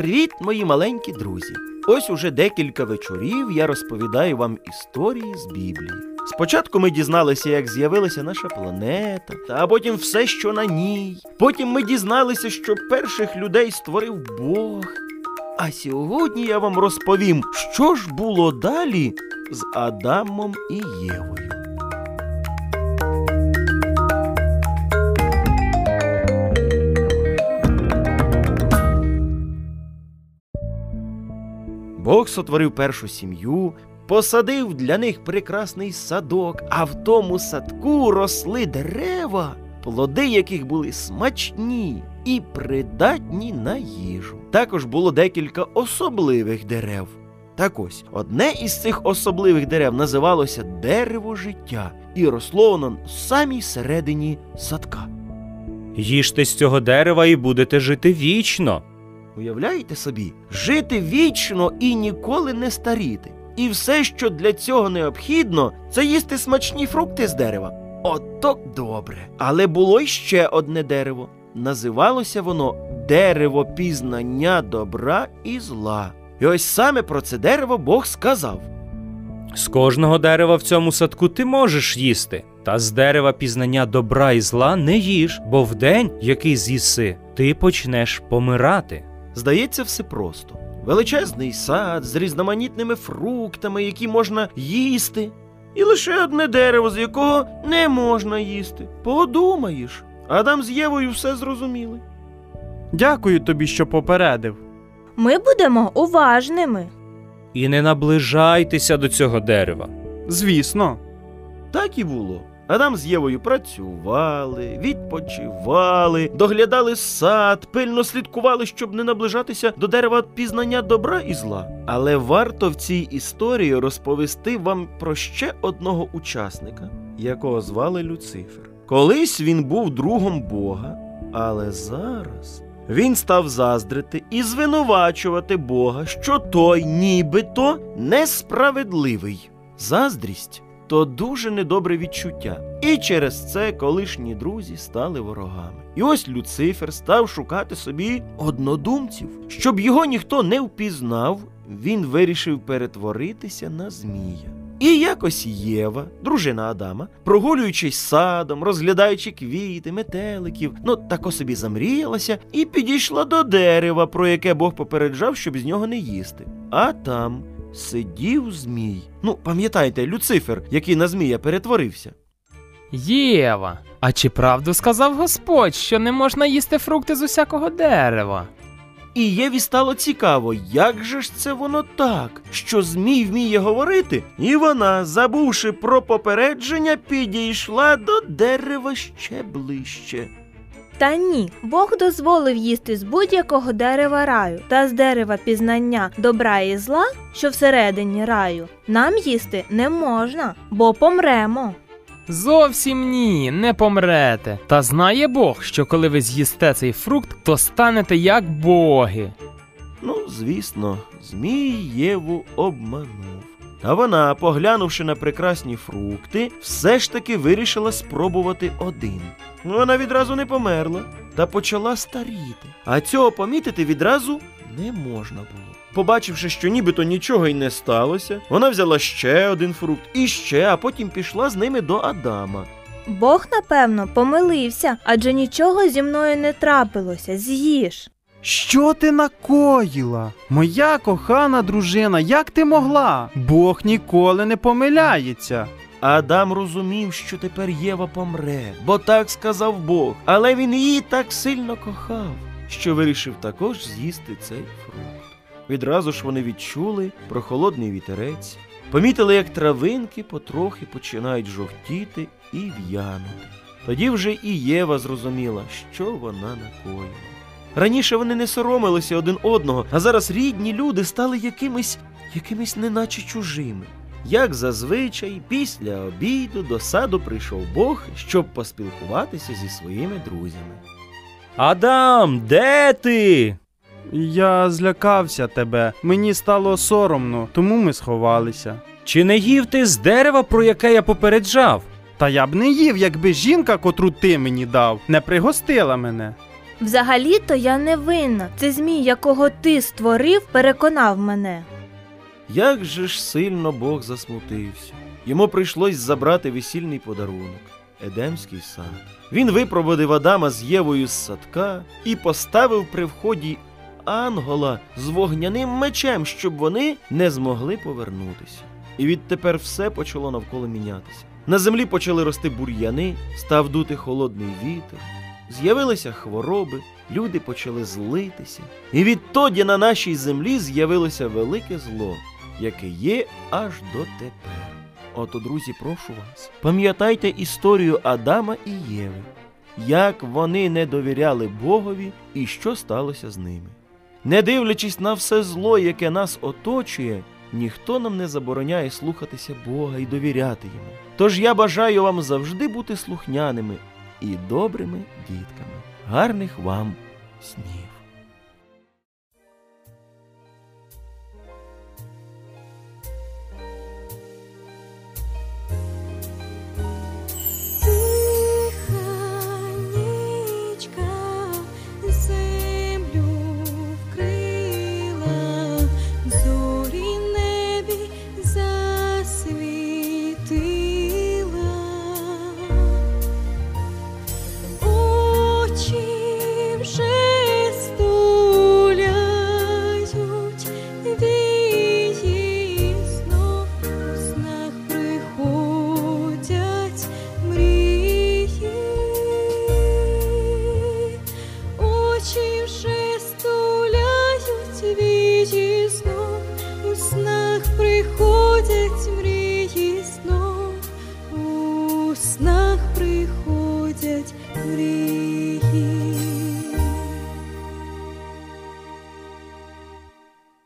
Привіт, мої маленькі друзі! Ось уже декілька вечорів я розповідаю вам історії з Біблії. Спочатку ми дізналися, як з'явилася наша планета, а потім все, що на ній. Потім ми дізналися, що перших людей створив Бог. А сьогодні я вам розповім, що ж було далі з Адамом і Євою. Сотворив першу сім'ю, посадив для них прекрасний садок, а в тому садку росли дерева, плоди яких були смачні і придатні на їжу. Також було декілька особливих дерев. Так ось, одне із цих особливих дерев називалося дерево життя, і росло воно в самій середині садка. Їжте з цього дерева і будете жити вічно. Уявляєте собі, жити вічно і ніколи не старіти. І все, що для цього необхідно, це їсти смачні фрукти з дерева. Ото добре. Але було й ще одне дерево. Називалося воно дерево пізнання добра і зла. І ось саме про це дерево Бог сказав. З кожного дерева в цьому садку ти можеш їсти, та з дерева пізнання добра і зла не їж, бо в день, який з'їси, ти почнеш помирати. Здається, все просто. Величезний сад з різноманітними фруктами, які можна їсти, і лише одне дерево, з якого не можна їсти. Подумаєш, Адам з Євою все зрозуміли. Дякую тобі, що попередив. Ми будемо уважними. І не наближайтеся до цього дерева. Звісно. Так і було. Адам з Євою працювали, відпочивали, доглядали сад, пильно слідкували, щоб не наближатися до дерева пізнання добра і зла. Але варто в цій історії розповісти вам про ще одного учасника, якого звали Люцифер. Колись він був другом Бога, але зараз він став заздрити і звинувачувати Бога, що той нібито несправедливий. Заздрість то дуже недобре відчуття. І через це колишні друзі стали ворогами. І ось Люцифер став шукати собі однодумців. Щоб його ніхто не впізнав, він вирішив перетворитися на змія. І якось Єва, дружина Адама, прогулюючись садом, розглядаючи квіти, метеликів, ну тако собі замріялася і підійшла до дерева, про яке Бог попереджав, щоб з нього не їсти. А там сидів змій. Ну, пам'ятаєте, Люцифер, який на змія перетворився. Єва, а чи правду сказав Господь, що не можна їсти фрукти з усякого дерева? І Єві стало цікаво, як же ж це воно так, що змій вміє говорити, і вона, забувши про попередження, підійшла до дерева ще ближче. Та ні, Бог дозволив їсти з будь-якого дерева раю та з дерева пізнання добра і зла, що всередині раю, нам їсти не можна, бо помремо. Зовсім ні, не помрете. Та знає Бог, що коли ви з'їсте цей фрукт, то станете як боги. Ну, звісно, Змій Єву обманув. А вона, поглянувши на прекрасні фрукти, все ж таки вирішила спробувати один. Вона відразу не померла та почала старіти. А цього помітити відразу не можна було. Побачивши, що нібито нічого й не сталося, вона взяла ще один фрукт і ще, а потім пішла з ними до Адама. Бог, напевно, помилився, адже нічого зі мною не трапилося. З'їж. Що ти накоїла? Моя кохана дружина, як ти могла? Бог ніколи не помиляється. Адам розумів, що тепер Єва помре, бо так сказав Бог, але він її так сильно кохав, що вирішив також з'їсти цей фрукт. Відразу ж вони відчули прохолодний вітерець, помітили, як травинки потрохи починають жовтіти і в'янути. Тоді вже і Єва зрозуміла, що вона накоїла. Раніше вони не соромилися один одного, а зараз рідні люди стали якимись, якимись неначе чужими. Як зазвичай, після обіду до саду прийшов Бог, щоб поспілкуватися зі своїми друзями. Адам, де ти? Я злякався тебе, мені стало соромно, тому ми сховалися. Чи не їв ти з дерева, про яке я попереджав? Та я б не їв, якби жінка, котру ти мені дав, не пригостила мене. Взагалі-то я не винна. Це змій, якого ти створив, переконав мене. Як же ж сильно Бог засмутився. Йому прийшлось забрати весільний подарунок Едемський сад. Він випроводив Адама з Євою з садка і поставив при вході ангола з вогняним мечем, щоб вони не змогли повернутися. І відтепер все почало навколо мінятися. На землі почали рости бур'яни, став дути холодний вітер, з'явилися хвороби, люди почали злитися. І відтоді на нашій землі з'явилося велике зло, яке є аж дотепер. Ото, друзі, прошу вас, пам'ятайте історію Адама і Єви, як вони не довіряли Богові і що сталося з ними. Не дивлячись на все зло, яке нас оточує, ніхто нам не забороняє слухатися Бога і довіряти йому. Тож я бажаю вам завжди бути слухняними і добрими дітками. Гарних вам снів! наших приходять мрії снов, у снах приходять мрії.